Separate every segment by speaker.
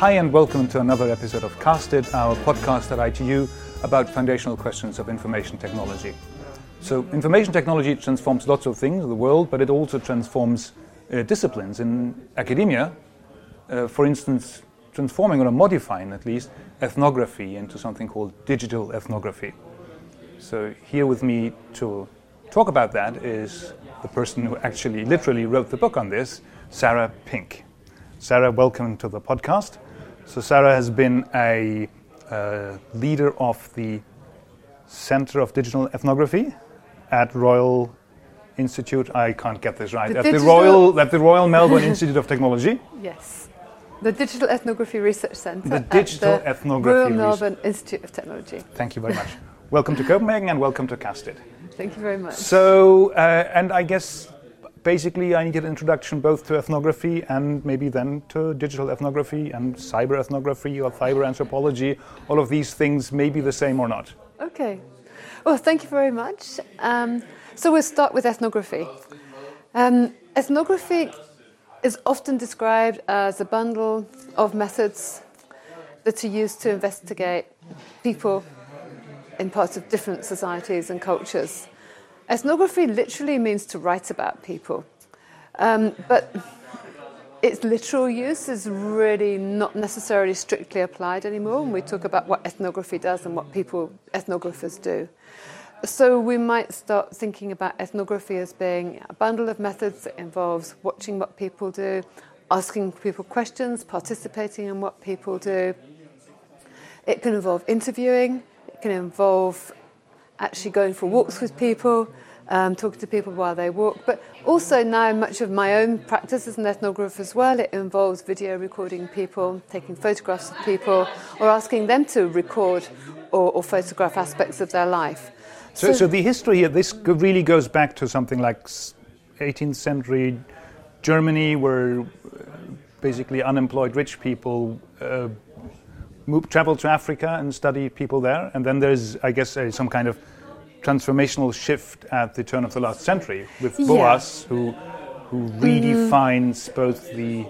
Speaker 1: Hi, and welcome to another episode of Casted, our podcast at ITU about foundational questions of information technology. So, information technology transforms lots of things in the world, but it also transforms uh, disciplines. In academia, uh, for instance, transforming or modifying at least ethnography into something called digital ethnography. So, here with me to talk about that is the person who actually literally wrote the book on this, Sarah Pink. Sarah, welcome to the podcast. So, Sarah has been a uh, leader of the Center of Digital Ethnography at Royal Institute. I can't get this right.
Speaker 2: The
Speaker 1: at the Royal at the Royal Melbourne Institute of Technology.
Speaker 2: Yes. The Digital Ethnography Research Centre.
Speaker 1: The
Speaker 2: at
Speaker 1: Digital
Speaker 2: the
Speaker 1: Ethnography
Speaker 2: Royal
Speaker 1: Research-
Speaker 2: Melbourne Institute of Technology.
Speaker 1: Thank you very much. welcome to Copenhagen and welcome to Casted.
Speaker 2: Thank you very much.
Speaker 1: So, uh, and I guess basically I need an introduction both to ethnography and maybe then to digital ethnography and cyber ethnography or cyber anthropology. All of these things may be the same or not.
Speaker 2: Okay. Well, thank you very much. Um, so we'll start with ethnography. Um, ethnography is often described as a bundle of methods that are used to investigate people in parts of different societies and cultures. Ethnography literally means to write about people, um, but its literal use is really not necessarily strictly applied anymore when we talk about what ethnography does and what people, ethnographers, do. So we might start thinking about ethnography as being a bundle of methods that involves watching what people do, asking people questions, participating in what people do. It can involve interviewing, it can involve actually going for walks with people, um, talking to people while they walk. But also now, much of my own practice as an ethnographer as well, it involves video recording people, taking photographs of people, or asking them to record or, or photograph aspects of their life.
Speaker 1: So, so the history here, this really goes back to something like 18th century Germany, where uh, basically unemployed rich people uh, move, travel to Africa and study people there. And then there's, I guess, uh, some kind of transformational shift at the turn of the last century with
Speaker 2: Yeah.
Speaker 1: Boas, who, who redefines both the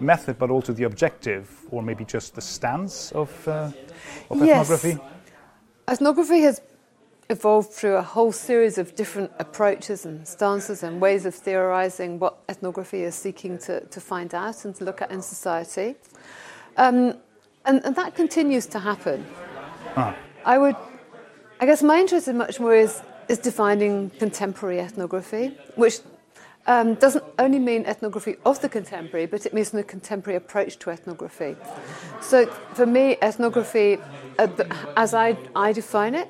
Speaker 1: method but also the objective, or maybe just the stance of, uh, of
Speaker 2: Yes.
Speaker 1: ethnography.
Speaker 2: Ethnography has evolved through a whole series of different approaches and stances and ways of theorizing what ethnography is seeking to, to find out and to look at in society. Um, and, and that continues to happen.
Speaker 1: Ah.
Speaker 2: I would, I guess my interest in much more is, is defining contemporary ethnography, which um, doesn't only mean ethnography of the contemporary, but it means a contemporary approach to ethnography. So for me, ethnography, uh, as I, I define it,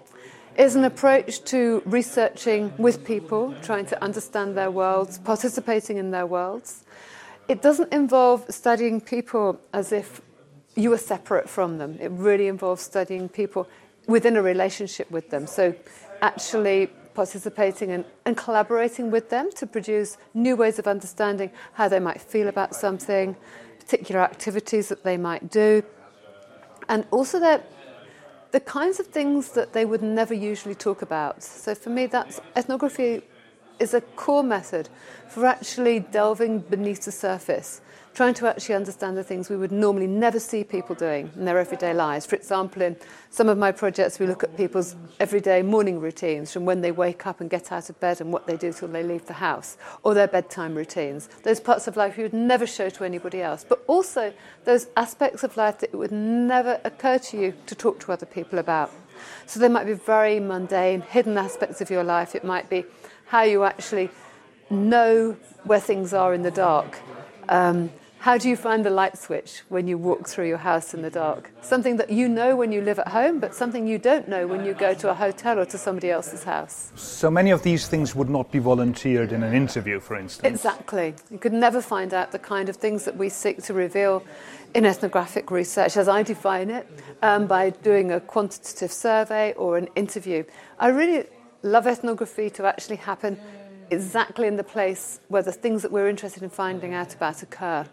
Speaker 2: is an approach to researching with people, trying to understand their worlds, participating in their worlds. It doesn't involve studying people as if you are separate from them. It really involves studying people within a relationship with them. So, actually participating and, and collaborating with them to produce new ways of understanding how they might feel about something, particular activities that they might do, and also their the kinds of things that they would never usually talk about. So for me, that's ethnography is a core method for actually delving beneath the surface, trying to actually understand the things we would normally never see people doing in their everyday lives. For example, in some of my projects, we look at people's everyday morning routines from when they wake up and get out of bed and what they do till they leave the house, or their bedtime routines. Those parts of life you would never show to anybody else, but also those aspects of life that it would never occur to you to talk to other people about. So there might be very mundane, hidden aspects of your life. It might be how you actually know where things are in the dark. Um, how do you find the light switch when you walk through your house in the dark? Something that you know when you live at home, but something you don't know when you go to a hotel or to somebody else's house.
Speaker 1: So many of these things would not be volunteered in an interview, for instance.
Speaker 2: Exactly. You could never find out the kind of things that we seek to reveal in ethnographic research, as I define it, um, by doing a quantitative survey or an interview. I really love ethnography to actually happen exactly in the place where the things that we're interested in finding out about occur.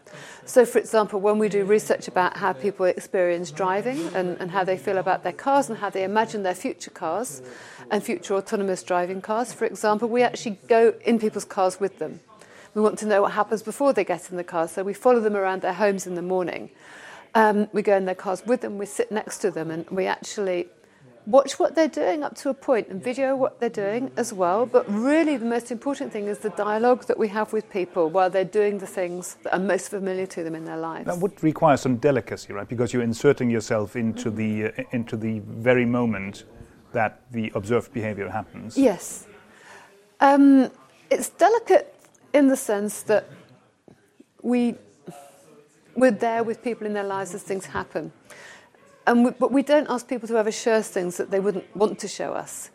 Speaker 2: So, for example, when we do research about how people experience driving and, and how they feel about their cars and how they imagine their future cars and future autonomous driving cars, for example, we actually go in people's cars with them. We want to know what happens before they get in the car, so we follow them around their homes in the morning. Um, we go in their cars with them, we sit next to them, and we actually watch what they're doing up to a point and video what they're doing as well. But really, the most important thing is the dialogue that we have with people while they're doing the things that are most familiar to them in their lives.
Speaker 1: That would require some delicacy, right? Because you're inserting yourself into the uh, into the very moment that the observed behavior happens.
Speaker 2: Yes. Um, it's delicate in the sense that we, we're there with people in their lives as things happen. And we, but we don't ask people to ever show us things that they wouldn't want to show us.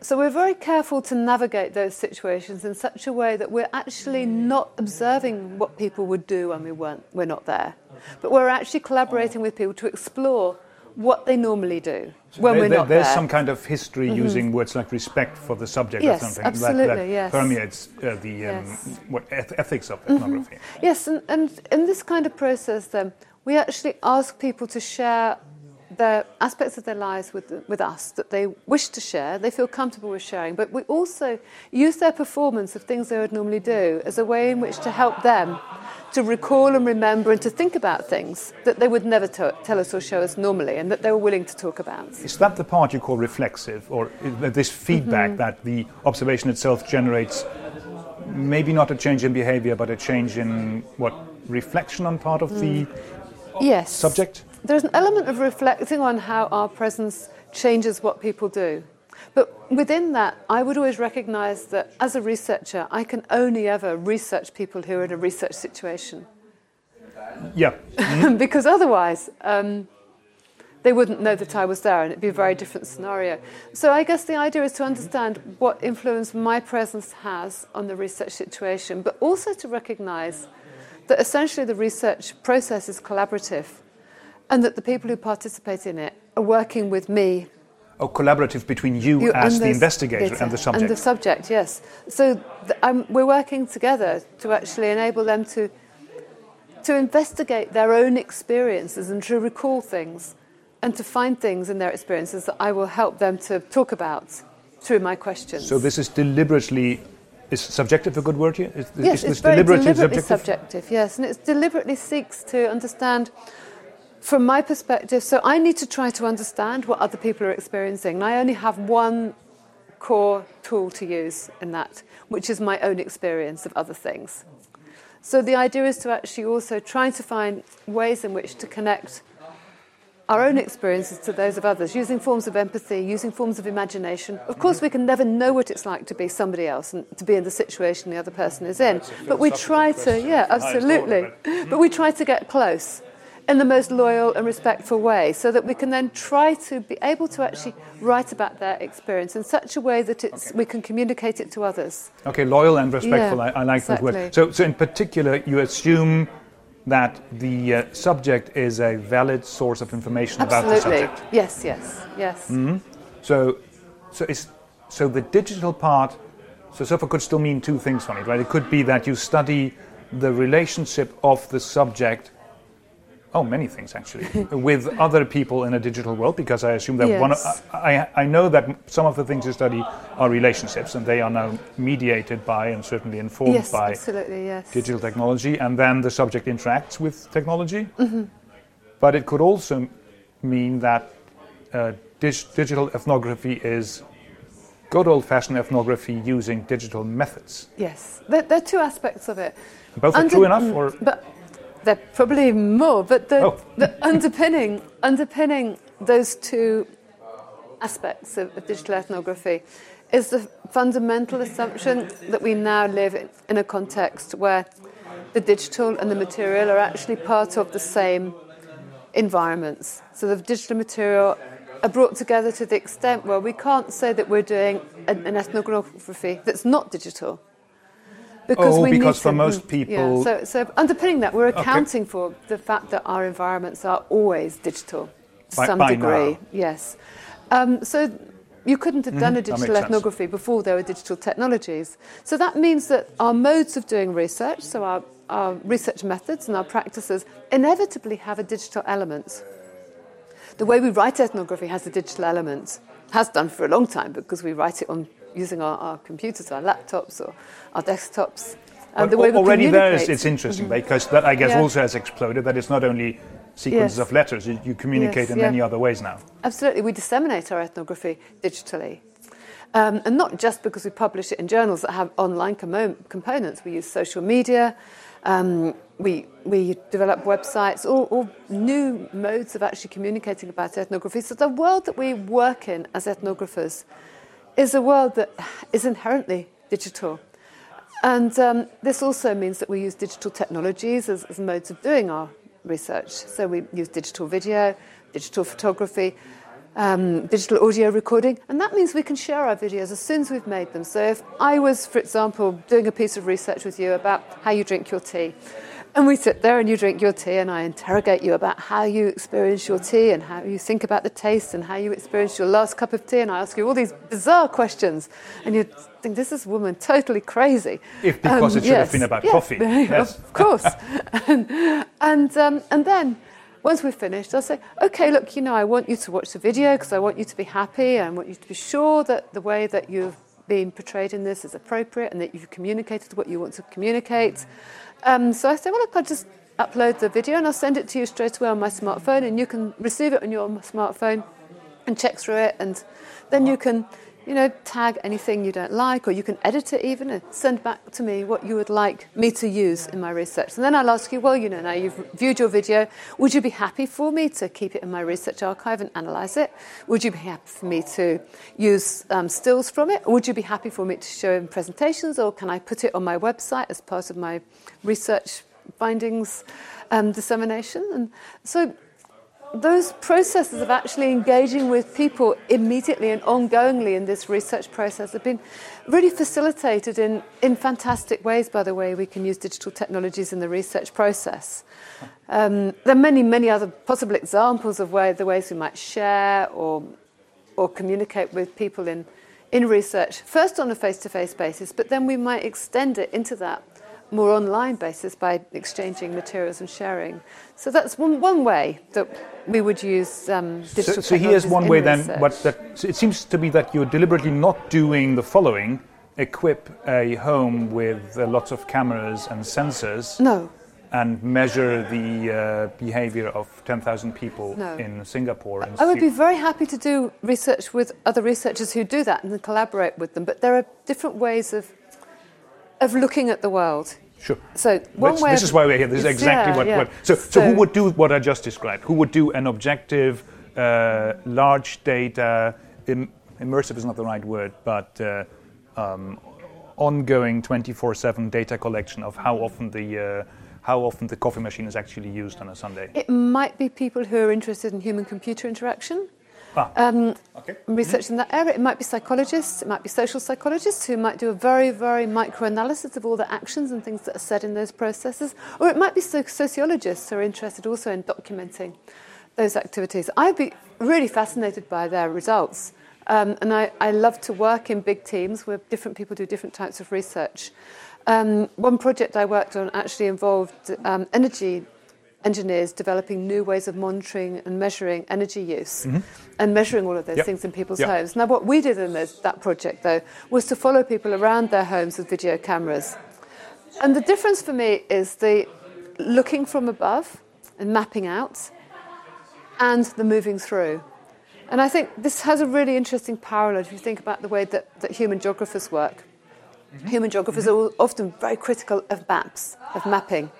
Speaker 2: So we're very careful to navigate those situations in such a way that we're actually not observing what people would do when we weren't, we're not there. But we're actually collaborating with people to explore what they normally do when
Speaker 1: there,
Speaker 2: we're
Speaker 1: there,
Speaker 2: not
Speaker 1: there's
Speaker 2: there.
Speaker 1: some kind of history using words like respect for the subject
Speaker 2: Yes,
Speaker 1: or something
Speaker 2: absolutely,
Speaker 1: that, that
Speaker 2: yes.
Speaker 1: permeates uh, the um, what eth- ethics of ethnography.
Speaker 2: Yes, and, and in this kind of process, then, we actually ask people to share the aspects of their lives with, with us that they wish to share, they feel comfortable with sharing, but we also use their performance of things they would normally do as a way in which to help them to recall and remember and to think about things that they would never to- tell us or show us normally and that they were willing to talk about.
Speaker 1: Is that the part you call reflexive, or this feedback
Speaker 2: Mm-hmm.
Speaker 1: that the observation itself generates? Maybe not a change in behavior, but a change in what reflection on part of the
Speaker 2: Yes.
Speaker 1: subject.
Speaker 2: There's an element of reflecting on how our presence changes what people do. But within that, I would always recognize that as a researcher, I can only ever research people who are in a research situation.
Speaker 1: Yeah,
Speaker 2: because otherwise, um, they wouldn't know that I was there and it'd be a very different scenario. So I guess the idea is to understand what influence my presence has on the research situation, but also to recognize that essentially the research process is collaborative and that the people who participate in it are working with me
Speaker 1: or collaborative between you,
Speaker 2: you
Speaker 1: as the investigator and the subject.
Speaker 2: And the subject, yes. So th- I'm, we're working together to actually enable them to to investigate their own experiences and to recall things and to find things in their experiences that I will help them to talk about through my questions.
Speaker 1: so this is deliberately is subjective a good word here? Is,
Speaker 2: yes,
Speaker 1: is
Speaker 2: it's very
Speaker 1: deliberately,
Speaker 2: deliberately
Speaker 1: subjective?
Speaker 2: subjective. Yes, and it deliberately seeks to understand from my perspective. So I need to try to understand what other people are experiencing. And I only have one core tool to use in that, which is my own experience of other things. So the idea is to actually also try to find ways in which to connect our own experiences to those of others, using forms of empathy, using forms of imagination. Of course, we can never know what it's like to be somebody else and to be in the situation the other person is in. But we try to, yeah, absolutely. But we try to get close in the most loyal and respectful way so that we can then try to be able to actually write about their experience in such a way that it's, we can communicate it to others.
Speaker 1: Okay, loyal and respectful.
Speaker 2: Yeah,
Speaker 1: I, I like that word. So, so in particular, you assume that the uh, subject is a valid source of information about the
Speaker 2: Absolutely.
Speaker 1: subject.
Speaker 2: Yes, yes, yes.
Speaker 1: So, so, is, so the digital part, so SOFA could still mean two things on it, right? It could be that you study the relationship of the subject, oh, many things actually, with other people in a digital world, because I assume that one,
Speaker 2: Yes.
Speaker 1: I, I, I know that some of the things you study are relationships, and they are now mediated by and certainly informed
Speaker 2: Yes,
Speaker 1: by
Speaker 2: absolutely, yes.
Speaker 1: digital technology, and then the subject interacts with technology.
Speaker 2: Mm-hmm.
Speaker 1: But it could also mean that uh, dig- digital ethnography is good old fashioned ethnography using digital methods.
Speaker 2: Yes, there, there are two aspects of it.
Speaker 1: Both are
Speaker 2: Under-
Speaker 1: true enough, or
Speaker 2: But there are probably more. But the,
Speaker 1: Oh.
Speaker 2: the underpinning, underpinning those two aspects of, of digital ethnography is the fundamental assumption that we now live in, in a context where the digital and the material are actually part of the same environments. So the digital material are brought together to the extent where we can't say that we're doing an, an ethnography that's not digital.
Speaker 1: Oh,
Speaker 2: we need
Speaker 1: because for
Speaker 2: to-
Speaker 1: most
Speaker 2: mm,
Speaker 1: people-
Speaker 2: Yeah, so, so underpinning that, we're accounting for the fact that our environments are always digital to
Speaker 1: By-
Speaker 2: some
Speaker 1: by
Speaker 2: degree.
Speaker 1: now.
Speaker 2: Yes. Um, so you couldn't have done a
Speaker 1: Mm-hmm. that
Speaker 2: digital
Speaker 1: makes sense.
Speaker 2: ethnography before there were digital technologies. So that means that our modes of doing research, so our, our research methods and our practices, inevitably have a digital element. The way we write ethnography has a digital element, has done for a long time because we write it on using our, our computers, our laptops, or our desktops. And the way we
Speaker 1: already there is it's interesting because that I guess
Speaker 2: Yeah.
Speaker 1: also has exploded. That it's not only sequences
Speaker 2: Yes.
Speaker 1: of letters. You, you communicate
Speaker 2: Yes,
Speaker 1: in
Speaker 2: yeah.
Speaker 1: many other ways now.
Speaker 2: Absolutely, we disseminate our ethnography digitally. Um, and not just because we publish it in journals that have online commo- components. We use social media, um, we, we develop websites, all, all new modes of actually communicating about ethnography. So the world that we work in as ethnographers is a world that is inherently digital. And um, this also means that we use digital technologies as, as modes of doing our research. So we use digital video, digital photography, um, digital audio recording, and that means we can share our videos as soon as we've made them. So if I was, for example, doing a piece of research with you about how you drink your tea, and we sit there and you drink your tea, and I interrogate you about how you experience your tea and how you think about the taste and how you experience your last cup of tea, and I ask you all these bizarre questions, and you think this is woman totally crazy.
Speaker 1: If because it should have been about
Speaker 2: yes,
Speaker 1: coffee. Yes.
Speaker 2: Of course. and and, um, and then once we've finished, I'll say, okay, look, you know, I want you to watch the video because I want you to be happy. I want you to be sure that the way that you've been portrayed in this is appropriate and that you've communicated what you want to communicate. Um, so I say, well, look, I'll just upload the video and I'll send it to you straight away on my smartphone and you can receive it on your smartphone and check through it. And then you can you know tag anything you don't like or you can edit it even and send back to me what you would like me to use in my research. And then i'll ask you well you know now you've viewed your video would you be happy for me to keep it in my research archive and analyze it? Would you be happy for me to use um, stills from it? Would you be happy for me to show in presentations or can i put it on my website as part of my research findings um, dissemination and so those processes of actually engaging with people immediately and ongoingly in this research process have been really facilitated in, in fantastic ways by the way we can use digital technologies in the research process. Um, there are many, many other possible examples of the ways we might share or, or communicate with people in, in research, first on a face to face basis, but then we might extend it into that more online basis by exchanging materials and sharing. So that's one, one way that we would use um,
Speaker 1: So,
Speaker 2: digital
Speaker 1: so here's
Speaker 2: technologies
Speaker 1: one way then.
Speaker 2: research.
Speaker 1: What that so it seems to be that you're deliberately not doing the following: equip a home with uh, lots of cameras and sensors,
Speaker 2: No,
Speaker 1: and measure the uh, behavior of 10,000 people
Speaker 2: No.
Speaker 1: in Singapore. And
Speaker 2: I would be very happy to do research with other researchers who do that and collaborate with them, but there are different ways of, of looking at the world.
Speaker 1: Sure.
Speaker 2: So one
Speaker 1: This,
Speaker 2: way
Speaker 1: this
Speaker 2: of-
Speaker 1: is why we're here. This is exactly
Speaker 2: yeah,
Speaker 1: what.
Speaker 2: yeah.
Speaker 1: what so, so, who would do what I just described? Who would do an objective, uh, large data, Im- immersive is not the right word, but uh, um, ongoing 24/7 data collection of how often the uh, how often the coffee machine is actually used on a Sunday.
Speaker 2: It might be people who are interested in human computer interaction.
Speaker 1: Ah,
Speaker 2: Um,
Speaker 1: okay.
Speaker 2: research in that area. It might be psychologists, it might be social psychologists who might do a very, very micro analysis of all the actions and things that are said in those processes, or it might be so- sociologists who are interested also in documenting those activities. I'd be really fascinated by their results. Um, and I, I love to work in big teams where different people do different types of research. Um, one project I worked on actually involved um, energy engineers developing new ways of monitoring and measuring energy use mm-hmm. and measuring all of those
Speaker 1: Yep.
Speaker 2: things in people's
Speaker 1: Yep.
Speaker 2: homes. Now, what we did in this, that project, though, was to follow people around their homes with video cameras. And the difference for me is the looking from above and mapping out and the moving through. And I think this has a really interesting parallel if you think about the way that, that human geographers work. Mm-hmm. Human geographers mm-hmm. are often very critical of maps, of mapping,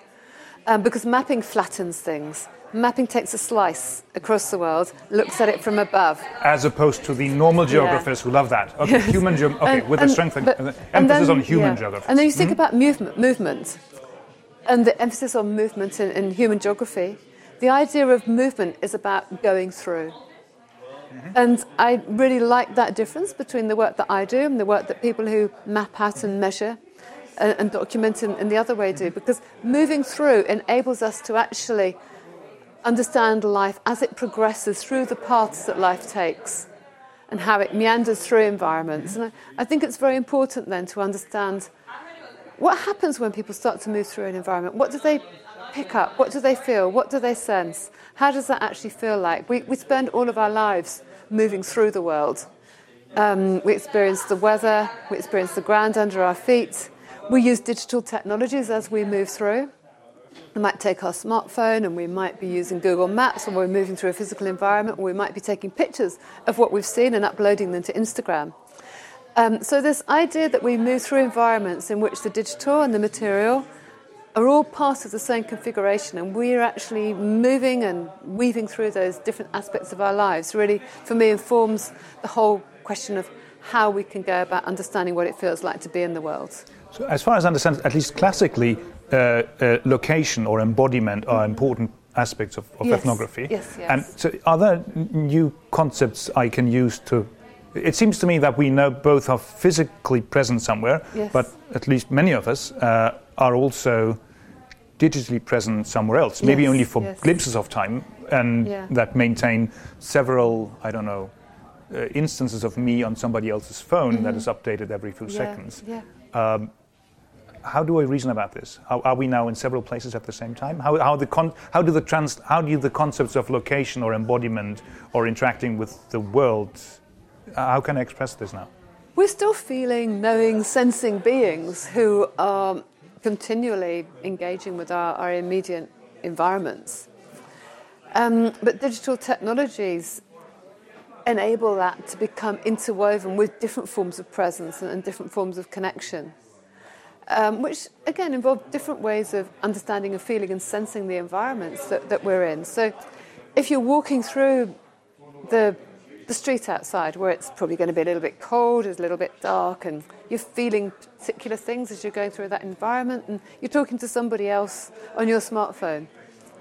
Speaker 2: um, because mapping flattens things. Mapping takes a slice across the world, looks at it from above.
Speaker 1: As opposed to the normal geographers who love that. Okay, human geog- Okay,
Speaker 2: And-
Speaker 1: with the
Speaker 2: and-
Speaker 1: strength
Speaker 2: but-
Speaker 1: emphasis
Speaker 2: then-
Speaker 1: on human
Speaker 2: yeah.
Speaker 1: geographers.
Speaker 2: And then you think about movement, movement, and the emphasis on movement in, in human geography. The idea of movement is about going through. And I really like that difference between the work that I do and the work that people who map out and measure and, and document in, in the other way do, because moving through enables us to actually understand life as it progresses through the paths that life takes and how it meanders through environments. And I, I think it's very important then to understand what happens when people start to move through an environment. What do they pick up? What do they feel? What do they sense? How does that actually feel like? We, we spend all of our lives moving through the world. Um, we experience the weather, we experience the ground under our feet. We use digital technologies as we move through. we might take our smartphone and we might be using Google Maps when we're moving through a physical environment, or we might be taking pictures of what we've seen and uploading them to Instagram. Um, so, this idea that we move through environments in which the digital and the material are all part of the same configuration, and we're actually moving and weaving through those different aspects of our lives, really, for me, informs the whole question of how we can go about understanding what it feels like to be in the world.
Speaker 1: So, as far as I understand, at least classically, uh, uh, location or embodiment are important aspects of, of
Speaker 2: yes.
Speaker 1: ethnography.
Speaker 2: Yes, yes.
Speaker 1: And so, are there new concepts I can use to? It seems to me that we know both are physically present somewhere,
Speaker 2: yes.
Speaker 1: but at least many of us uh, are also digitally present somewhere else. Maybe
Speaker 2: yes,
Speaker 1: only for
Speaker 2: yes.
Speaker 1: glimpses of time, and
Speaker 2: Yeah.
Speaker 1: that maintain several, I don't know, uh, instances of me on somebody else's phone that is updated every few
Speaker 2: Mm-hmm. Yeah,
Speaker 1: seconds.
Speaker 2: Yeah.
Speaker 1: How do I reason about this? Are, are we now in several places at the same time? How, how, the con- how, do the trans- how do the concepts of location or embodiment or interacting with the world, uh, how can I express this now?
Speaker 2: We're still feeling, knowing, sensing beings who are continually engaging with our, our immediate environments. Um, but digital technologies enable that to become interwoven with different forms of presence and different forms of connection, um, which again involve different ways of understanding and feeling and sensing the environments that, that we're in. So if you're walking through the the street outside where it's probably going to be a little bit cold, it's a little bit dark, and you're feeling particular things as you're going through that environment, and you're talking to somebody else on your smartphone,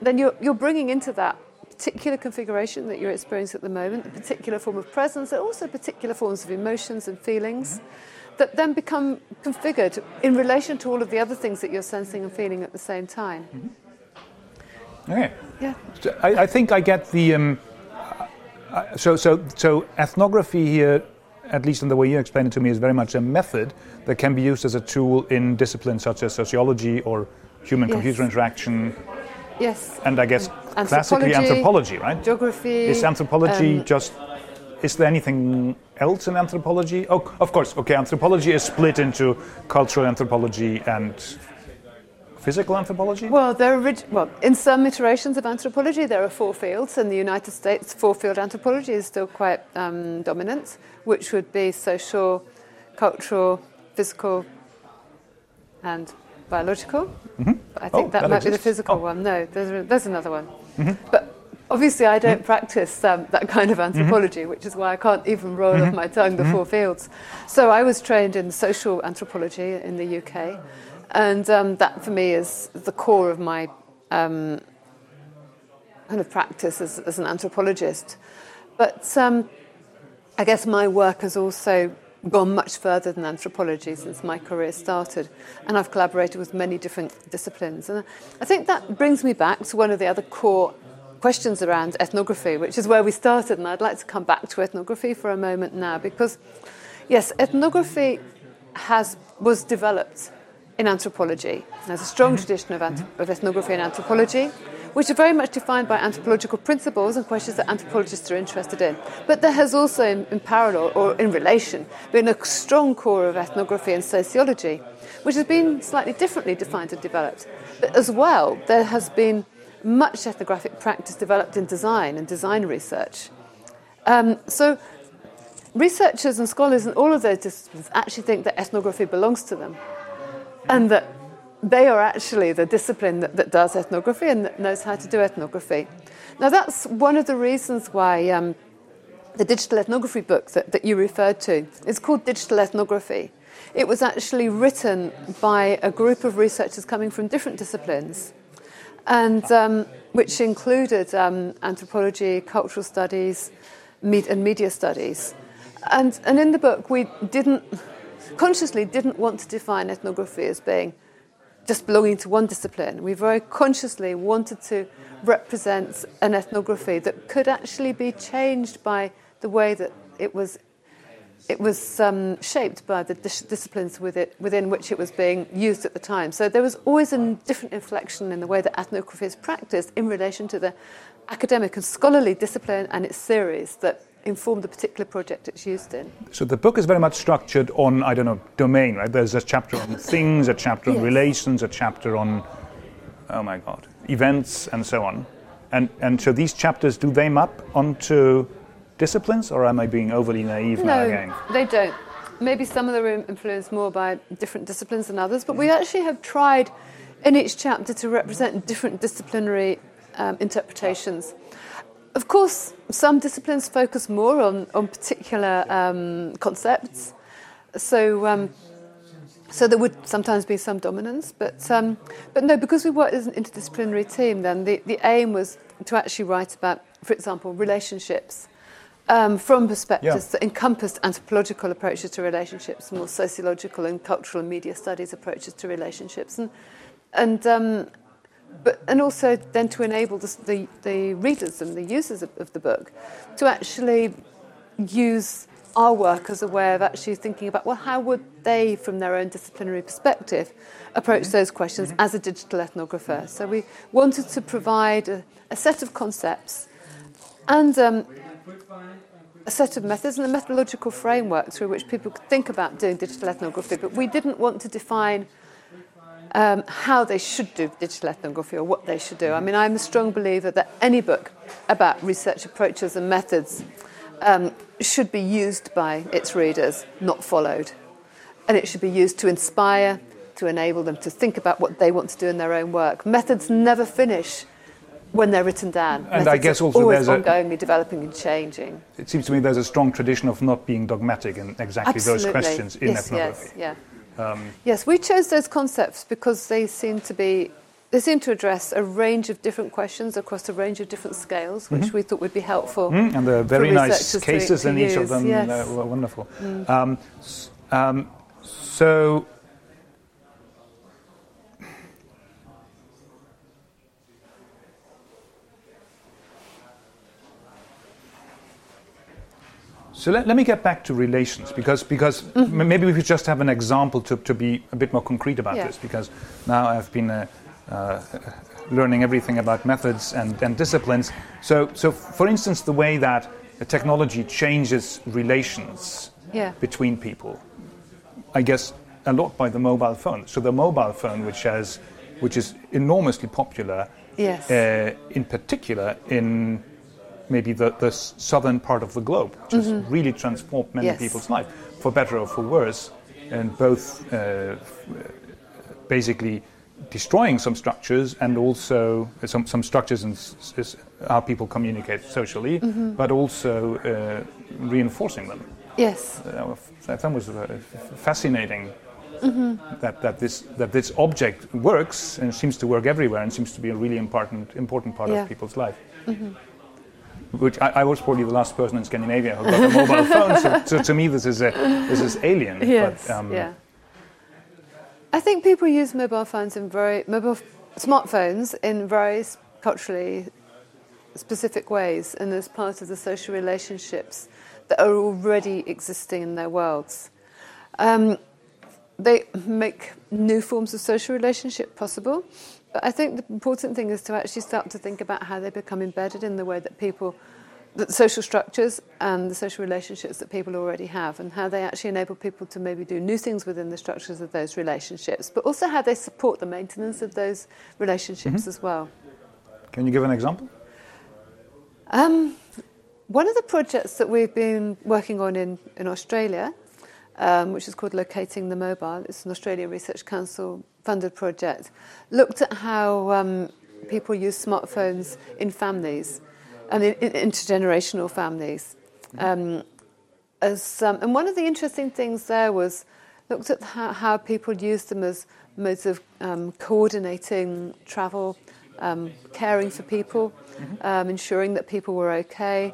Speaker 2: then you're, you're bringing into that particular configuration that you're experiencing at the moment, a particular form of presence, and also particular forms of emotions and feelings that then become configured in relation to all of the other things that you're sensing and feeling at the same time.
Speaker 1: Okay.
Speaker 2: Yeah.
Speaker 1: So I, I think I get the. Um, uh, so, so, so ethnography here, at least in the way you explain it to me, is very much a method that can be used as a tool in disciplines such as sociology or human-computer
Speaker 2: Yes.
Speaker 1: interaction,
Speaker 2: Yes.
Speaker 1: and I guess classically
Speaker 2: Anthropology,
Speaker 1: anthropology, right?
Speaker 2: Geography.
Speaker 1: Is anthropology
Speaker 2: um,
Speaker 1: just? Is there anything else in anthropology? Oh, of course. Okay, anthropology is split into cultural anthropology and physical anthropology.
Speaker 2: Well, there are well, in some iterations of anthropology, there are four fields. In the United States, four-field anthropology is still quite um, dominant, which would be social, cultural, physical, and biological. But I think
Speaker 1: Oh,
Speaker 2: that,
Speaker 1: that
Speaker 2: might be the physical
Speaker 1: Oh. Mm-hmm.
Speaker 2: one. No, there's, there's another one. But obviously, I don't practice um, that kind of anthropology, which is why I can't even roll
Speaker 1: Mm-hmm.
Speaker 2: off my tongue the four fields. So I was trained in social anthropology in the UK, and um, that for me is the core of my um, kind of practice as, as an anthropologist. But um, I guess my work has also gone much further than anthropology since my career started, and I've collaborated with many different disciplines. And I think that brings me back to one of the other core questions around ethnography, which is where we started, and I'd like to come back to ethnography for a moment now, because yes, ethnography has was developed in anthropology. There's a strong mm-hmm. tradition of, of ethnography and anthropology, which are very much defined by anthropological principles and questions that anthropologists are interested in. But there has also, in, in parallel or in relation, been a strong core of ethnography and sociology, which has been slightly differently defined and developed. But as well, there has been much ethnographic practice developed in design and design research. Um, so researchers and scholars in all of those disciplines actually think that ethnography belongs to them and that they are actually the discipline that, that does ethnography and that knows how to do ethnography. Now, that's one of the reasons why um, the digital ethnography book that, that you referred to is called Digital Ethnography. It was actually written by a group of researchers coming from different disciplines, and um, which included um, anthropology, cultural studies, med- and media studies. And, and in the book, we didn't consciously didn't want to define ethnography as being just belonging to one discipline. We very consciously wanted to represent an ethnography that could actually be changed by the way that it was it was um, shaped by the dis- disciplines with it, within which it was being used at the time. So there was always a different inflection in the way that ethnography is practiced in relation to the academic and scholarly discipline and its theories that inform the particular project it's used in.
Speaker 1: So the book is very much structured on, I don't know, domain, right? There's a chapter on things, a chapter on
Speaker 2: Yes.
Speaker 1: relations, a chapter on oh my God, events and so on. And, and so these chapters, do they map onto disciplines, or am I being overly naive
Speaker 2: no,
Speaker 1: now again?
Speaker 2: they don't. Maybe some of them are influenced more by different disciplines than others, but we actually have tried in each chapter to represent different disciplinary um, interpretations. Of course, some disciplines focus more on, on particular um, concepts. So, um, so there would sometimes be some dominance, but, um, but no, because we worked as an interdisciplinary team, then the, the aim was to actually write about, for example, relationships um, from perspectives
Speaker 1: Yeah.
Speaker 2: that encompassed anthropological approaches to relationships, more sociological and cultural and media studies approaches to relationships, and and um, but and also then to enable the, the, the readers and the users of, of the book to actually use our work as a way of actually thinking about well how would they from their own disciplinary perspective approach those questions as a digital ethnographer? So we wanted to provide a, a set of concepts and um, a set of methods and a methodological framework through which people could think about doing digital ethnography but we didn't want to define um, how they should do digital ethnography or what they should do. I mean, I'm a strong believer that any book about research approaches and methods um, should be used by its readers, not followed. And it should be used to inspire, to enable them to think about what they want to do in their own work. Methods never finish when they're written down.
Speaker 1: And I guess also
Speaker 2: always
Speaker 1: there's a-
Speaker 2: ongoingly developing and changing.
Speaker 1: It seems to me there's a strong tradition of not being dogmatic in exactly
Speaker 2: Absolutely.
Speaker 1: those questions in
Speaker 2: yes,
Speaker 1: ethnography.
Speaker 2: Yes, yeah. yes, we chose those concepts because they seem to be they seem to address a range of different questions across a range of different scales, which we thought would be helpful.
Speaker 1: Mm, and there are very nice
Speaker 2: researchers to-
Speaker 1: cases
Speaker 2: to
Speaker 1: in each of them.
Speaker 2: yes. Mm.
Speaker 1: uh, were wonderful. Um, um, so. So let, let me get back to relations because because m- maybe we could just have an example to, to be a bit more concrete about
Speaker 2: Yeah.
Speaker 1: this because now I've been uh, uh, learning everything about methods and, and disciplines. So so for instance, the way that technology changes relations
Speaker 2: Yeah.
Speaker 1: between people, I guess a lot by the mobile phone. So the mobile phone, which has which is enormously popular,
Speaker 2: Yes.
Speaker 1: uh, in particular in maybe the, the southern part of the globe, which has really transformed many
Speaker 2: Yes.
Speaker 1: people's life, for better or for worse, and both uh, basically destroying some structures and also uh, some, some structures s- s- how people communicate socially, but also uh, reinforcing them.
Speaker 2: Yes.
Speaker 1: Uh, I thought it was uh, fascinating
Speaker 2: Mm-hmm.
Speaker 1: that, that, this, that this object works and seems to work everywhere and seems to be a really important, important part
Speaker 2: Yeah. Mm-hmm.
Speaker 1: of people's life. Which I, I was probably the last person in Scandinavia who got a mobile phone, so, so to me this is, a, this is alien.
Speaker 2: Yes.
Speaker 1: But, um,
Speaker 2: yeah. I think people use mobile phones in very mobile f- smartphones in very culturally specific ways, and as part of the social relationships that are already existing in their worlds. Um, they make new forms of social relationship possible. I think the important thing is to actually start to think about how they become embedded in the way that people, the social structures and the social relationships that people already have, and how they actually enable people to maybe do new things within the structures of those relationships, but also how they support the maintenance of those relationships as well.
Speaker 1: Can you give an example?
Speaker 2: Um, one of the projects that we've been working on in, in Australia, which is called Locating the Mobile, it's an Australia Research Council funded project, looked at how um, people use smartphones in families and in, in intergenerational families. Um, as, um, and one of the interesting things there was looked at how, how people use them as modes of um, coordinating travel, um, caring for people, um, ensuring that people were okay,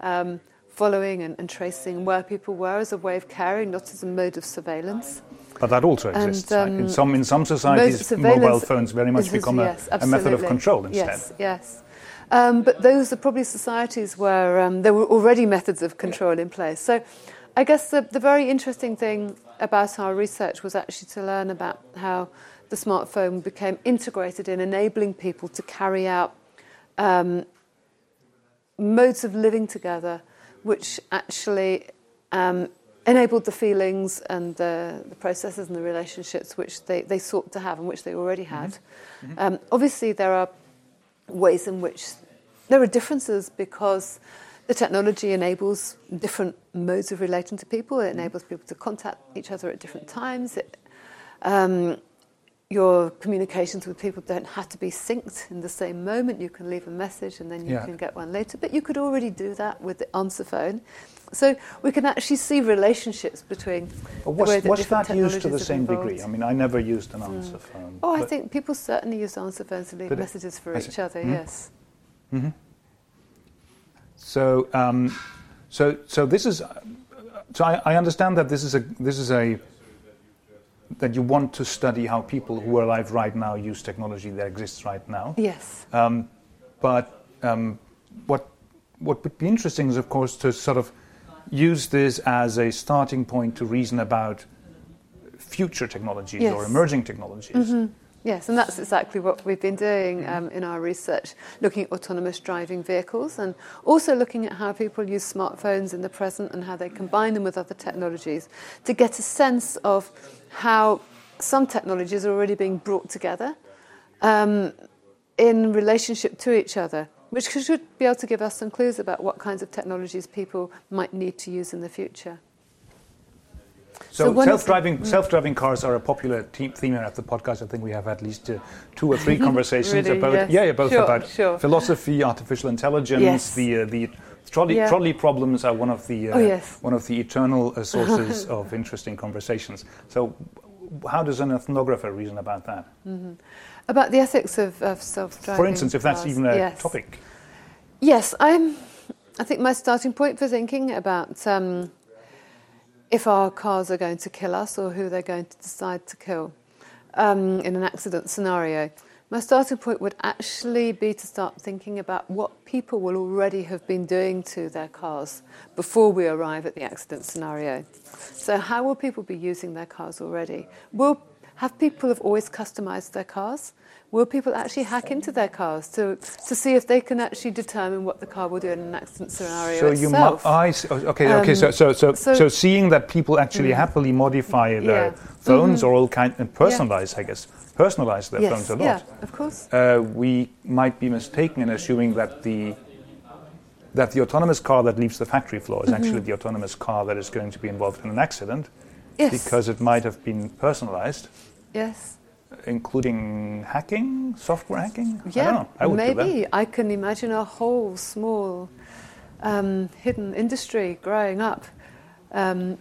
Speaker 2: um, following and, and tracing where people were as a way of caring, not as a mode of surveillance.
Speaker 1: But that also
Speaker 2: And,
Speaker 1: exists. right? in
Speaker 2: um,
Speaker 1: some in some societies, mobile phones very much
Speaker 2: is-
Speaker 1: become a,
Speaker 2: yes,
Speaker 1: a method of control instead.
Speaker 2: Yes, yes. Um, but those are probably societies where um, there were already methods of control in place. So I guess the, the very interesting thing about our research was actually to learn about how the smartphone became integrated in enabling people to carry out um, modes of living together which actually um, enabled the feelings and the, the, processes and the relationships which they, they sought to have and which they already had. Mm-hmm. Mm-hmm. Um, obviously, there are ways in which there are differences because the technology enables different modes of relating to people. It enables people to contact each other at different times. It, um, your communications with people don't have to be synced in the same moment. You can leave a message and then you yeah. can get one later. But you could already do that with the answer phone. So we can actually see relationships between.
Speaker 1: But was, that, was that used to the same involved. degree? I mean, I never used an answer mm. phone.
Speaker 2: Oh, I think people certainly use answer phones to leave messages for each other. Mm-hmm. Yes. Mm-hmm.
Speaker 1: So, um, so, so this is. So I, I understand that this is a this is a that you want to study how people who are alive right now use technology that exists right now.
Speaker 2: Yes. Um,
Speaker 1: but um, what what would be interesting is, of course, to sort of use this as a starting point to reason about future technologies yes. or emerging technologies. Mm-hmm.
Speaker 2: Yes, and that's exactly what we've been doing um, in our research, looking at autonomous driving vehicles and also looking at how people use smartphones in the present and how they combine them with other technologies to get a sense of how some technologies are already being brought together um, in relationship to each other, which should be able to give us some clues about what kinds of technologies people might need to use in the future.
Speaker 1: So, so self-driving, mm. self-driving cars are a popular theme at the podcast. I think we have at least uh, two or three conversations
Speaker 2: really,
Speaker 1: about
Speaker 2: yes.
Speaker 1: yeah, both
Speaker 2: sure,
Speaker 1: about
Speaker 2: sure.
Speaker 1: philosophy, artificial intelligence,
Speaker 2: yes.
Speaker 1: the uh, the trolley yeah. trolley problems are one of the
Speaker 2: uh, oh, yes.
Speaker 1: one of the eternal uh, sources of interesting conversations. So, how does an ethnographer reason about that? Mm-hmm.
Speaker 2: About the ethics of, of self-driving.
Speaker 1: For instance, if that's
Speaker 2: cars.
Speaker 1: even a
Speaker 2: yes.
Speaker 1: topic.
Speaker 2: Yes, I'm. I think my starting point for thinking about um, if our cars are going to kill us or who they're going to decide to kill um, in an accident scenario. My starting point would actually be to start thinking about what people will already have been doing to their cars before we arrive at the accident scenario. So, how will people be using their cars already? Will have people have always customized their cars? will people actually hack into their cars to, to see if they can actually determine what the car will do in an accident scenario
Speaker 1: so
Speaker 2: itself?
Speaker 1: You I see, okay, um, okay. So, so, so, so, so, seeing that people actually mm, happily modify their yeah. phones mm-hmm. or all kind and personalize, yeah. I guess, personalize their
Speaker 2: yes.
Speaker 1: phones a lot.
Speaker 2: Yeah, of course.
Speaker 1: Uh, we might be mistaken in assuming that the that the autonomous car that leaves the factory floor is mm-hmm. actually the autonomous car that is going to be involved in an accident,
Speaker 2: yes.
Speaker 1: because it might have been personalized.
Speaker 2: Yes
Speaker 1: including hacking, software hacking?
Speaker 2: Yeah,
Speaker 1: I, I
Speaker 2: maybe. I can imagine a whole small um, hidden industry growing up. Um,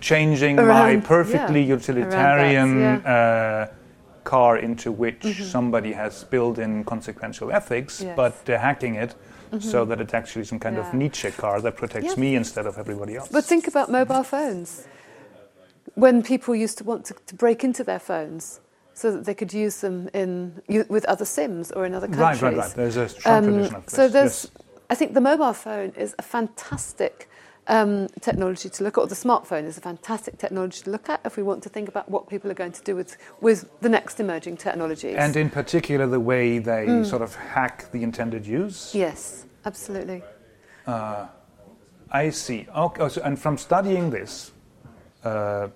Speaker 1: Changing around, my perfectly yeah, utilitarian that, yeah. uh, car into which mm-hmm. somebody has built in consequential ethics, yes. but uh, hacking it mm-hmm. so that it's actually some kind yeah. of Nietzsche car that protects me instead of everybody else.
Speaker 2: But think about mobile phones. When people used to want to, to break into their phones, so that they could use them in with other SIMs or in other countries.
Speaker 1: Right, right, right. There's a strong um, tradition of this.
Speaker 2: So there's, yes. I think the mobile phone is a fantastic um, technology to look at, or the smartphone is a fantastic technology to look at if we want to think about what people are going to do with, with the next emerging technologies.
Speaker 1: And in particular, the way they mm. sort of hack the intended use?
Speaker 2: Yes, absolutely. Uh,
Speaker 1: I see. Okay, so, and from studying this, uh,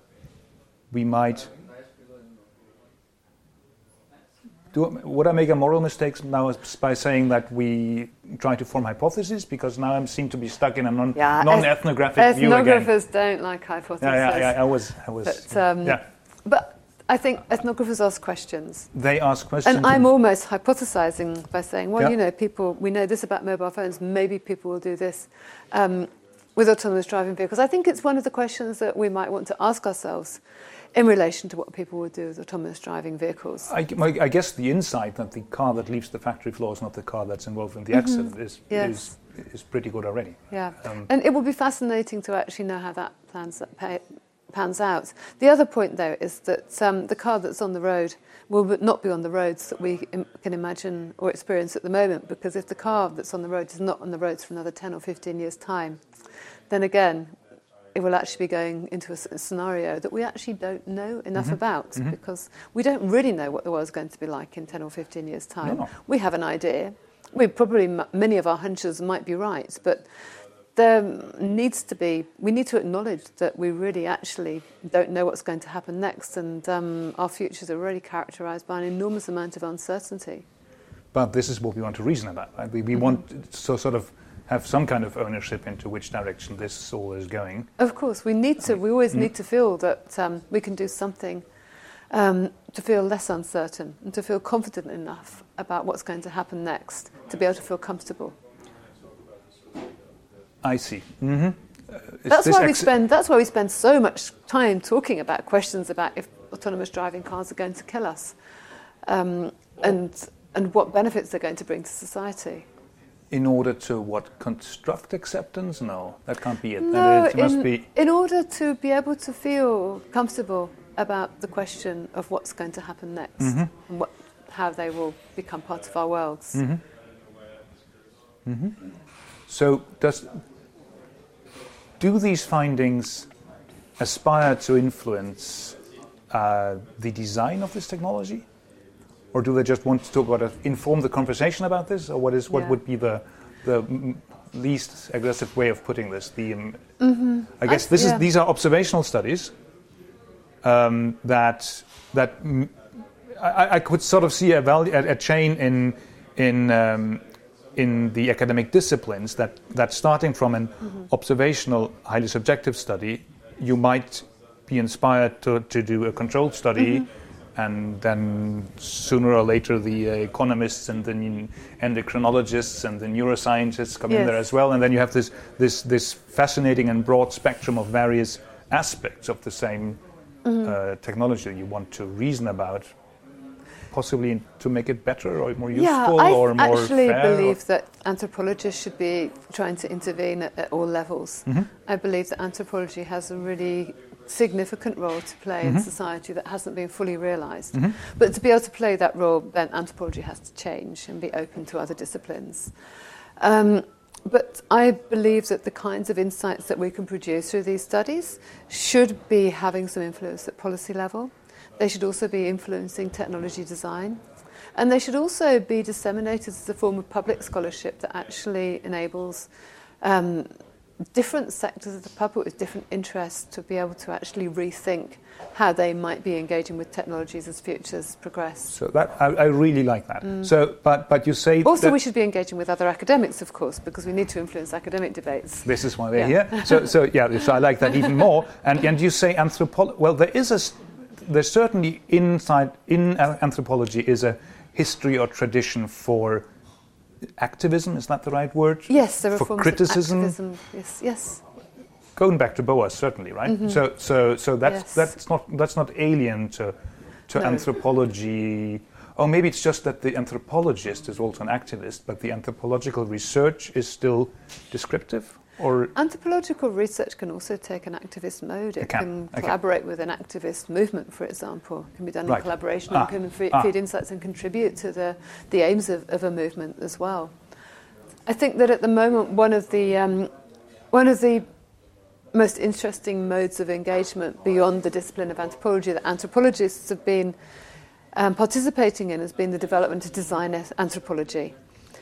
Speaker 1: we might do, would I make a moral mistake now by saying that we try to form hypotheses? Because now I seem to be stuck in a non, yeah, non-ethnographic view
Speaker 2: again. Ethnographers don't like hypotheses.
Speaker 1: Yeah, yeah, yeah I was, I was.
Speaker 2: But, um, yeah. but I think ethnographers ask questions.
Speaker 1: They ask questions.
Speaker 2: And I'm almost hypothesizing by saying, well, yeah. you know, people, we know this about mobile phones, maybe people will do this um, with autonomous driving vehicles. I think it's one of the questions that we might want to ask ourselves in relation to what people would do with autonomous driving vehicles.
Speaker 1: I, I, guess the insight that the car that leaves the factory floor is not the car that's involved in the mm-hmm. accident is, yes. is, is pretty good already.
Speaker 2: Yeah, um, and it will be fascinating to actually know how that plans, pans out. The other point, though, is that um, the car that's on the road will not be on the roads that we Im- can imagine or experience at the moment, because if the car that's on the road is not on the roads for another 10 or 15 years' time, then again, it will actually be going into a, scenario that we actually don't know enough mm-hmm. about mm-hmm. because we don't really know what the world's going to be like in 10 or 15 years' time. No. We have an idea. We probably, many of our hunches might be right, but there needs to be, we need to acknowledge that we really actually don't know what's going to happen next, and um, our futures are really characterized by an enormous amount of uncertainty.
Speaker 1: But this is what we want to reason about. Right? We, we mm-hmm. want to sort of have some kind of ownership into which direction this all is going.
Speaker 2: Of course, we need to. We always mm-hmm. need to feel that um, we can do something um, to feel less uncertain and to feel confident enough about what's going to happen next to be able to feel comfortable.
Speaker 1: I see. Mm-hmm. Uh,
Speaker 2: that's why we spend. That's why we spend so much time talking about questions about if autonomous driving cars are going to kill us, um, and and what benefits they're going to bring to society.
Speaker 1: In order to what construct acceptance? No, that can't be it.
Speaker 2: No, it in, be in order to be able to feel comfortable about the question of what's going to happen next mm-hmm. and what, how they will become part of our worlds.
Speaker 1: Mm-hmm. Mm-hmm. So does do these findings aspire to influence uh, the design of this technology? Or do they just want to talk about it, inform the conversation about this? Or what is what yeah. would be the, the least aggressive way of putting this? The, um, mm-hmm. I guess I, this yeah. is, these are observational studies um, that, that m- I, I, could sort of see a, value, a, a chain in, in um, in the academic disciplines that, that starting from an mm-hmm. observational, highly subjective study, you might be inspired to, to do a controlled study. Mm-hmm. And then sooner or later, the uh, economists and the endocrinologists and the neuroscientists come yes. in there as well. And then you have this, this, this fascinating and broad spectrum of various aspects of the same mm-hmm. uh, technology you want to reason about possibly to make it better or more useful
Speaker 2: yeah,
Speaker 1: or more fair?
Speaker 2: I actually believe that anthropologists should be trying to intervene at, at all levels. Mm-hmm. I believe that anthropology has a really significant role to play mm-hmm. in society that hasn't been fully realized. Mm-hmm. But to be able to play that role, then anthropology has to change and be open to other disciplines. Um, but I believe that the kinds of insights that we can produce through these studies should be having some influence at policy level. They should also be influencing technology design. And they should also be disseminated as a form of public scholarship that actually enables um, different sectors of the public with different interests to be able to actually rethink how they might be engaging with technologies as futures progress.
Speaker 1: So that I, I really like that. Mm. So, but but you say
Speaker 2: also we should be engaging with other academics, of course, because we need to influence academic debates.
Speaker 1: This is why we're yeah. here. So so yeah, so I like that even more. And and you say anthropology. Well, there is a there's certainly inside in anthropology is a history or tradition for activism. Is that the right word?
Speaker 2: Yes, there are
Speaker 1: for
Speaker 2: forms
Speaker 1: criticism.
Speaker 2: Of activism. Yes, yes.
Speaker 1: Going back to Boas, certainly, right? Mm-hmm. So, so, so that's yes. that's not that's not alien to to no. anthropology. Or maybe it's just that the anthropologist is also an activist, but the anthropological research is still descriptive. Or
Speaker 2: anthropological research can also take an activist mode. It, it can, can collaborate with an activist movement, for example. It can be done right. in collaboration ah. and can ah. feed insights and contribute to the, the aims of, of a movement as well. I think that at the moment, one of the um, one of the most interesting modes of engagement beyond the discipline of anthropology that anthropologists have been um, participating in has been the development of design anthropology.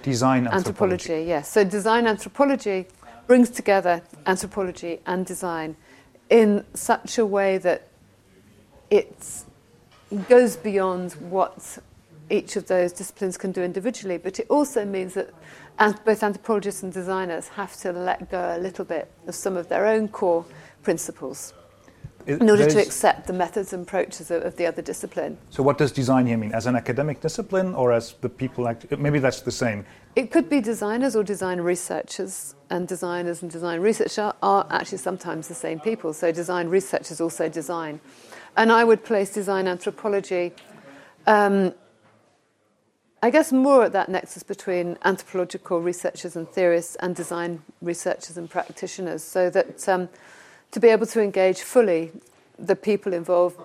Speaker 1: Design anthropology.
Speaker 2: anthropology. Yes. So design anthropology brings together anthropology and design in such a way that it goes beyond what each of those disciplines can do individually, but it also means that both anthropologists and designers have to let go a little bit of some of their own core principles in order to accept the methods and approaches of, of, the other discipline.
Speaker 1: So, what does design here mean? As an academic discipline, or as the people? Act- maybe that's the same.
Speaker 2: It could be designers or design researchers, and designers and design researchers are actually sometimes the same people. So, design researchers also design, and I would place design anthropology. Um, I guess more at that nexus between anthropological researchers and theorists and design researchers and practitioners, so that um, to be able to engage fully, the people involved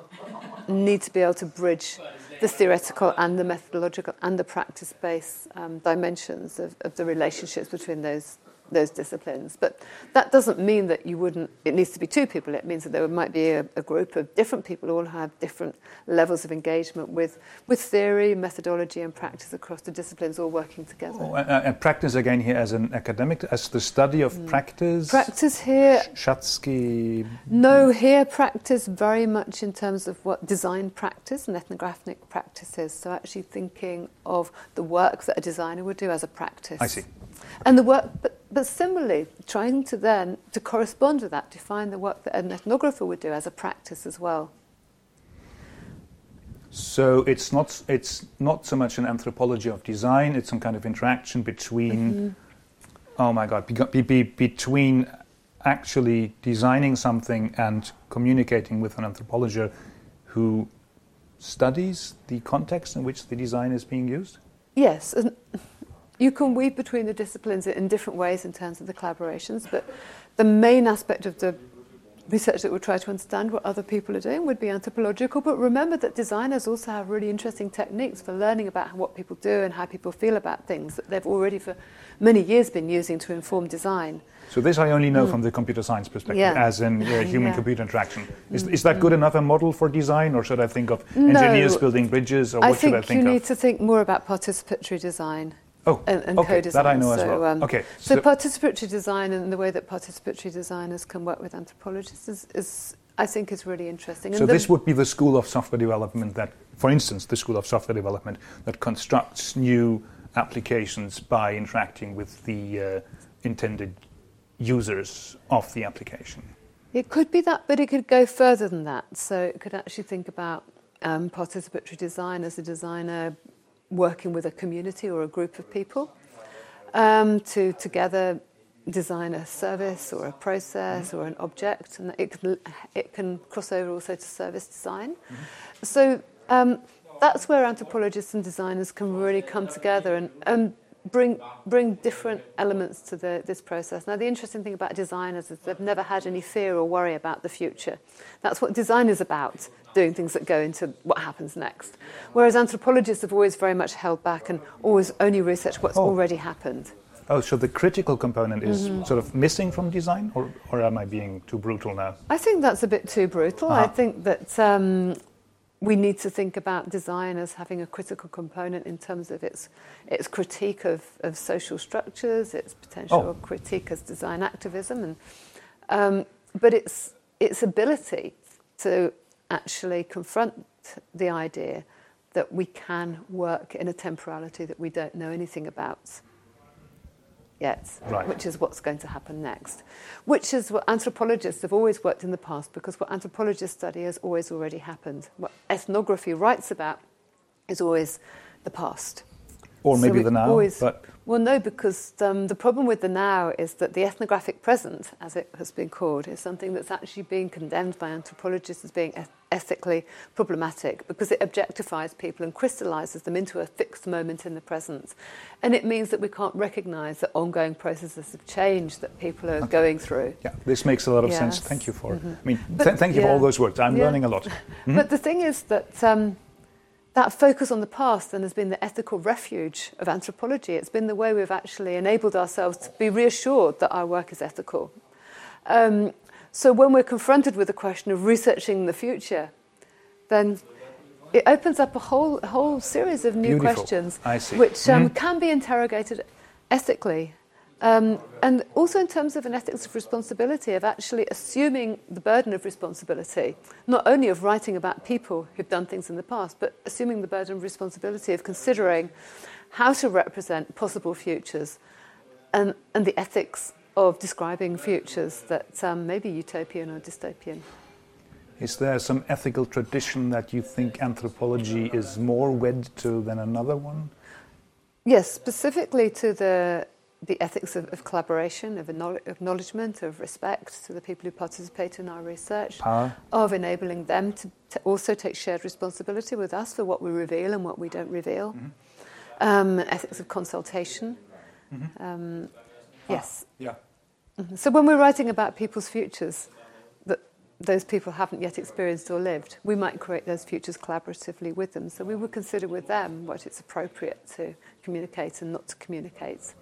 Speaker 2: need to be able to bridge the theoretical and the methodological and the practice based um, dimensions of, of, the relationships between those those disciplines. But that doesn't mean that you wouldn't, it needs to be two people. It means that there might be a, a group of different people who all have different levels of engagement with, with theory, methodology, and practice across the disciplines all working together.
Speaker 1: Oh, uh, and practice again here as an academic, as the study of mm. practice?
Speaker 2: Practice here.
Speaker 1: Schatzki?
Speaker 2: No, here practice very much in terms of what design practice and ethnographic practice is. So actually thinking of the work that a designer would do as a practice.
Speaker 1: I see.
Speaker 2: And the work, but, but similarly, trying to then, to correspond with that, define the work that an ethnographer would do as a practice as well.
Speaker 1: So it's not, it's not so much an anthropology of design, it's some kind of interaction between, mm-hmm. oh my God, be, be, between actually designing something and communicating with an anthropologist who studies the context in which the design is being used?
Speaker 2: Yes. You can weave between the disciplines in different ways in terms of the collaborations, but the main aspect of the research that would try to understand what other people are doing would be anthropological. But remember that designers also have really interesting techniques for learning about what people do and how people feel about things that they've already for many years been using to inform design.
Speaker 1: So this I only know mm. from the computer science perspective, yeah. as in uh, human-computer yeah. interaction. Is, is that good enough a model for design, or should I think of
Speaker 2: no,
Speaker 1: engineers building bridges, or what should I think
Speaker 2: of? I think you need to think more about participatory design.
Speaker 1: Oh,
Speaker 2: and, and
Speaker 1: okay,
Speaker 2: co-design.
Speaker 1: that I know so, as well. Um, okay,
Speaker 2: so, so, participatory design and the way that participatory designers can work with anthropologists is, is I think, is really interesting.
Speaker 1: And so this would be the school of software development that, for instance, the school of software development that constructs new applications by interacting with the uh, intended users of the application.
Speaker 2: It could be that, but it could go further than that. So it could actually think about um, participatory design as a designer working with a community or a group of people um, to together design a service or a process or an object, and it can, it can cross over also to service design. Mm-hmm. So um, that's where anthropologists and designers can really come together and, and bring bring different elements to the, this process. Now, the interesting thing about designers is they've never had any fear or worry about the future. That's what design is about, doing things that go into what happens next. Whereas anthropologists have always very much held back and always only researched what's oh. already happened.
Speaker 1: Oh, so the critical component is mm-hmm. sort of missing from design, or, or am I being too brutal now?
Speaker 2: I think that's a bit too brutal. Uh-huh. I think that um, we need to think about design as having a critical component in terms of its its critique of, of social structures, its potential oh. critique as design activism, and um, but its its ability to actually confront the idea that we can work in a temporality that we don't know anything about yet,
Speaker 1: right.
Speaker 2: which is what's going to happen next. Which is what anthropologists have always worked in the past because what anthropologists study has always already happened. What ethnography writes about is always the past.
Speaker 1: Or maybe so the now, always, but
Speaker 2: well, no, because um, the problem with the now is that the ethnographic present, as it has been called, is something that's actually being condemned by anthropologists as being ethically problematic because it objectifies people and crystallizes them into a fixed moment in the present. And it means that we can't recognize the ongoing processes of change that people are okay. going through.
Speaker 1: Yeah, this makes a lot of yes. sense. Thank you for mm-hmm. I mean, but, th- thank you yeah. for all those words. I'm yeah. learning a lot.
Speaker 2: Mm-hmm. But the thing is that. Um, that focus on the past then has been the ethical refuge of anthropology. It's been the way we've actually enabled ourselves to be reassured that our work is ethical. Um, so when we're confronted with the question of researching the future, then it opens up a whole, whole series of new
Speaker 1: Beautiful.
Speaker 2: questions,
Speaker 1: which
Speaker 2: um, mm. can be interrogated ethically um, and also in terms of an ethics of responsibility, of actually assuming the burden of responsibility, not only of writing about people who've done things in the past, but assuming the burden of responsibility of considering how to represent possible futures and, and the ethics of describing futures that um, may be utopian or dystopian.
Speaker 1: Is there some ethical tradition that you think anthropology is more wed to than another one?
Speaker 2: Yes, specifically to the the ethics of, of, collaboration, of acknowledgement, of respect to the people who participate in our research,
Speaker 1: Power.
Speaker 2: of enabling them to, to, also take shared responsibility with us for what we reveal and what we don't reveal, mm-hmm. um, ethics of consultation. Mm-hmm. Um, yes.
Speaker 1: Yeah.
Speaker 2: Mm-hmm. So when we're writing about people's futures that those people haven't yet experienced or lived, we might create those futures collaboratively with them. So we would consider with them what it's appropriate to communicate and not to communicate.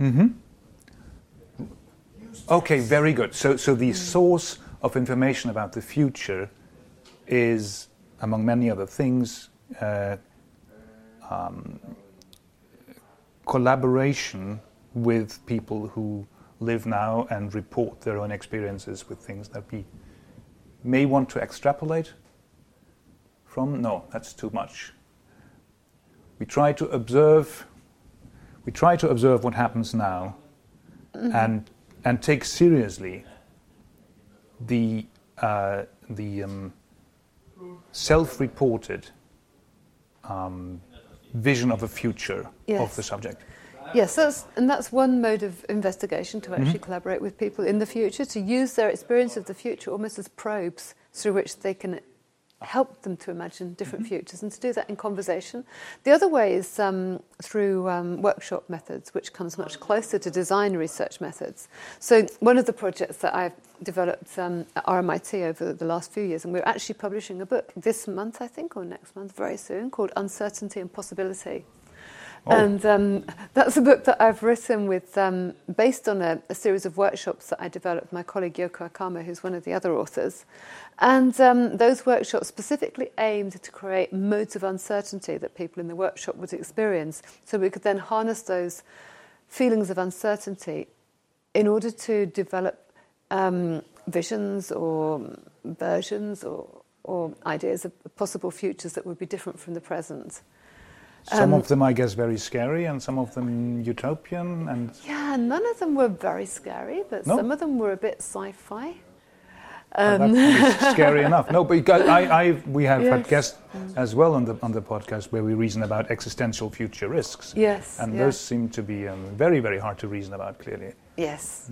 Speaker 1: Mm-hmm. Okay, very good. So, so the source of information about the future is, among many other things, uh, um, collaboration with people who live now and report their own experiences with things that we may want to extrapolate from. No, that's too much. We try to observe. We try to observe what happens now, and and take seriously the uh, the um, self-reported um, vision of a future of the subject.
Speaker 2: Yes, that's, and that's one mode of investigation to actually collaborate with people in the future, to use their experience of the future almost as probes through which they can help them to imagine different futures and to do that in conversation. The other way is um, through um, workshop methods, which comes much closer to design research methods. So, one of the projects that I've developed um, at RMIT over the last few years, and we're actually publishing a book this month, I think, or next month, very soon, called Uncertainty and Possibility.
Speaker 1: Oh.
Speaker 2: And um, that's a book that I've written with, um, based on a, a series of workshops that I developed with my colleague Yoko Akama, who's one of the other authors. And um, those workshops specifically aimed to create modes of uncertainty that people in the workshop would experience. So we could then harness those feelings of uncertainty in order to develop um, visions or versions or, or ideas of possible futures that would be different from the present.
Speaker 1: Some
Speaker 2: Um,
Speaker 1: of them, I guess, very scary, and some of them utopian. And
Speaker 2: Yeah, none of them were very scary, but
Speaker 1: No?
Speaker 2: some of them were a bit sci-fi.
Speaker 1: well,
Speaker 2: Um,
Speaker 1: that's scary enough. No, but I, I, we have had guests as well on the on the podcast where we reason about existential future risks,
Speaker 2: yes,
Speaker 1: and those seem to be um, very, very hard to reason about. Clearly.
Speaker 2: yes,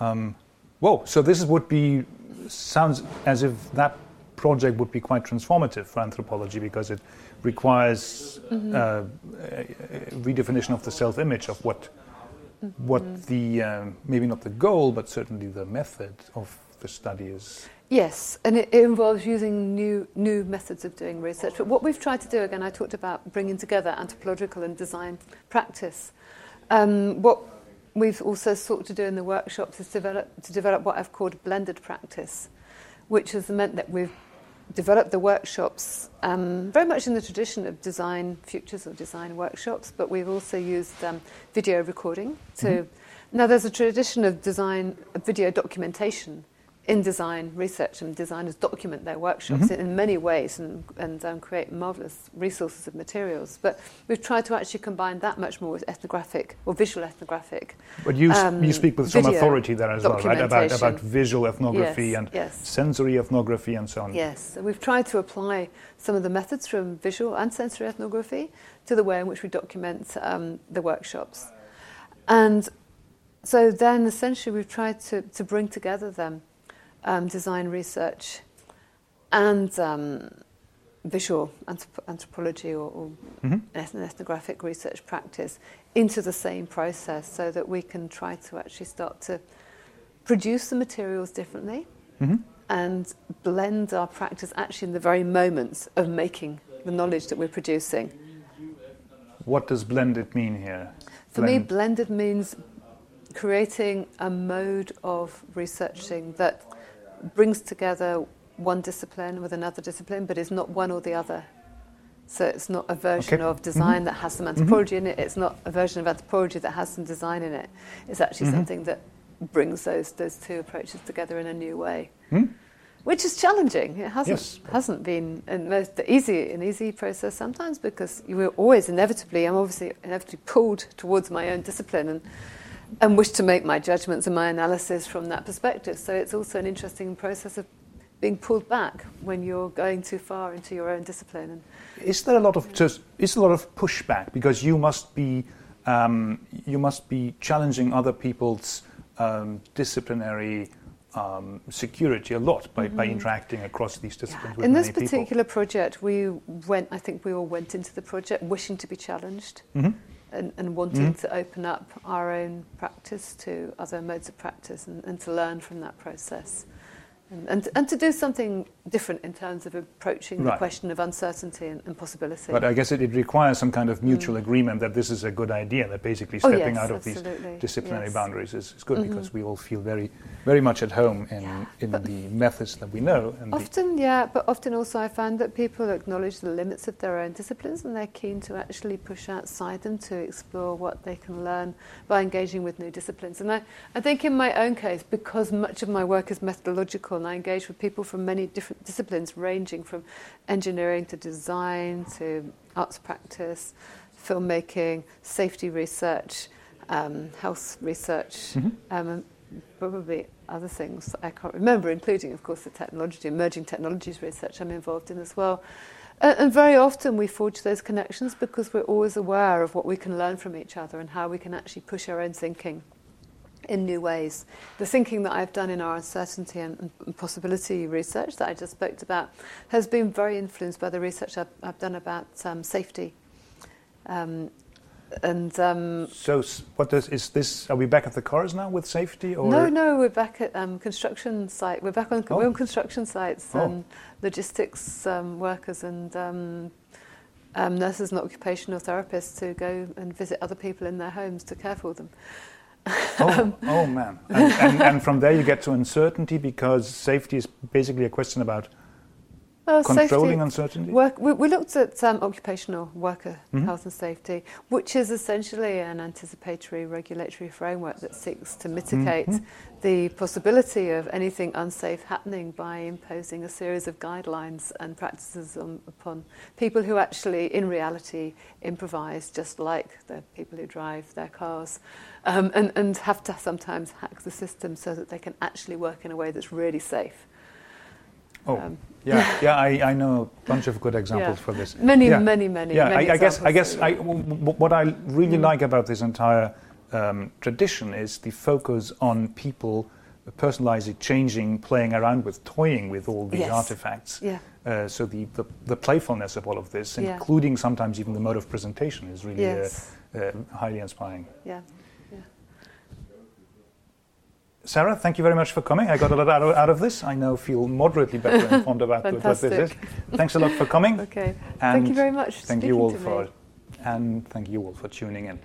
Speaker 1: Um, whoa! So this would be sounds as if that project would be quite transformative for anthropology because it requires
Speaker 2: Mm-hmm.
Speaker 1: uh, redefinition of the self-image of what what
Speaker 2: Mm-hmm.
Speaker 1: the um, maybe not the goal, but certainly the method of the study is.
Speaker 2: yes, and it, it involves using new new methods of doing research. But what we've tried to do again, I talked about bringing together anthropological and design practice. Um, what we've also sought to do in the workshops is develop to develop what I've called blended practice, which has meant that we've developed the workshops um, very much in the tradition of design futures or design workshops, but we've also used um, video recording to. Now, there's a tradition of design, of video documentation in design research, and designers document their workshops in, in many ways and, and um, create marvelous resources of materials. But we've tried to actually combine that much more with ethnographic or visual ethnographic.
Speaker 1: But you,
Speaker 2: Um,
Speaker 1: you speak with some authority there as well, right? About about visual ethnography
Speaker 2: Yes,
Speaker 1: and
Speaker 2: yes.
Speaker 1: sensory ethnography and so on.
Speaker 2: Yes, we've tried to apply some of the methods from visual and sensory ethnography to the way in which we document um, the workshops. And so then essentially we've tried to, to bring together them um, design research and um, visual anthrop- anthropology or, or
Speaker 1: Mhm.
Speaker 2: eth- ethnographic research practice into the same process so that we can try to actually start to produce the materials differently
Speaker 1: Mhm.
Speaker 2: and blend our practice actually in the very moments of making the knowledge that we're producing.
Speaker 1: What does blended mean here?
Speaker 2: For me, blended means creating a mode of researching that brings together one discipline with another discipline, but is not one or the other. So it's not a version
Speaker 1: Okay.
Speaker 2: of design that has some anthropology in it. It's not a version of anthropology that has some design in it. It's actually
Speaker 1: Mhm.
Speaker 2: something that brings those those two approaches together in a new way.
Speaker 1: Hmm?
Speaker 2: which is challenging. It hasn't
Speaker 1: Yes.
Speaker 2: hasn't been an most easy an easy process sometimes because you were always inevitably I'm obviously inevitably pulled towards my own discipline and and wish to make my judgments and my analysis from that perspective. So it's also an interesting process of being pulled back when you're going too far into your own discipline. And
Speaker 1: Is there a lot of just is a lot of pushback because you must be um, you must be challenging other people's um, disciplinary um, security a lot by, by interacting across these disciplines with
Speaker 2: in this
Speaker 1: many people.
Speaker 2: particular project, we went. I think we all went into the project wishing to be challenged.
Speaker 1: Mhm.
Speaker 2: And, and wanting
Speaker 1: Mhm.
Speaker 2: to open up our own practice to other modes of practice and, and to learn from that process. And, and, to do something different in terms of approaching
Speaker 1: Right.
Speaker 2: the question of uncertainty and, and possibility.
Speaker 1: But I guess it, it requires some kind of mutual agreement that this is a good idea, that basically
Speaker 2: Mm. Oh,
Speaker 1: stepping
Speaker 2: yes,
Speaker 1: out of
Speaker 2: absolutely.
Speaker 1: these disciplinary
Speaker 2: Yes.
Speaker 1: boundaries is, is good
Speaker 2: Mhm.
Speaker 1: because we all feel very, very much at home in,
Speaker 2: Yeah,
Speaker 1: in the methods that we know.
Speaker 2: Often, yeah, but often also I find that people acknowledge the limits of their own disciplines and they're keen to actually push outside them to explore what they can learn by engaging with new disciplines. And I, I think in my own case, because much of my work is methodological and I engage with people from many different disciplines, ranging from engineering to design to arts practice, filmmaking, safety research, um, health research,
Speaker 1: Mhm.
Speaker 2: um, probably other things that I can't remember, including, of course, the technology, emerging technologies research I'm involved in as well. Uh, and very often we forge those connections because we're always aware of what we can learn from each other and how we can actually push our own thinking in new ways. The thinking that I've done in our uncertainty and, and possibility research that I just spoke about has been very influenced by the research I've, I've done about um, safety. Um, and um,
Speaker 1: so, what does, is this? Are we back at the cars now with safety? Or
Speaker 2: no, no, we're back at um, construction site. We're back on,
Speaker 1: Oh.
Speaker 2: we're on construction sites
Speaker 1: Oh.
Speaker 2: and logistics um, workers and um, um, nurses and occupational therapists to go and visit other people in their homes to care for them.
Speaker 1: Oh, um, oh man! And, and, and from there you get to uncertainty because safety is basically a question about
Speaker 2: Well,
Speaker 1: controlling
Speaker 2: safety,
Speaker 1: uncertainty.
Speaker 2: work, we, we looked at um, occupational worker
Speaker 1: Mhm.
Speaker 2: health and safety, which is essentially an anticipatory regulatory framework that seeks to mitigate
Speaker 1: Mhm.
Speaker 2: the possibility of anything unsafe happening by imposing a series of guidelines and practices on, upon people who actually, in reality, improvise just like the people who drive their cars um, and, and have to sometimes hack the system so that they can actually work in a way that's really safe.
Speaker 1: Oh,
Speaker 2: Um,
Speaker 1: yeah, yeah. I, I know a bunch of good examples
Speaker 2: Yeah.
Speaker 1: for this.
Speaker 2: Many,
Speaker 1: Yeah.
Speaker 2: many, many.
Speaker 1: yeah,
Speaker 2: many
Speaker 1: I, I guess I guess I,
Speaker 2: it.
Speaker 1: w- w- what I really
Speaker 2: Mm.
Speaker 1: like about this entire um, tradition is the focus on people personalizing, changing, playing around with, toying with all these
Speaker 2: Yes.
Speaker 1: artifacts.
Speaker 2: Yeah.
Speaker 1: Uh, so the, the, the playfulness of all of this,
Speaker 2: Yeah.
Speaker 1: including sometimes even the mode of presentation, is really
Speaker 2: Yes.
Speaker 1: uh, uh, highly inspiring.
Speaker 2: Yeah.
Speaker 1: Sarah, thank you very much for coming. I got a lot out of, out of this. I now feel moderately better informed about what this is. Thanks a lot for coming.
Speaker 2: Okay.
Speaker 1: And
Speaker 2: Thank you very much.
Speaker 1: Thank you all for
Speaker 2: me.
Speaker 1: and thank you all for tuning in.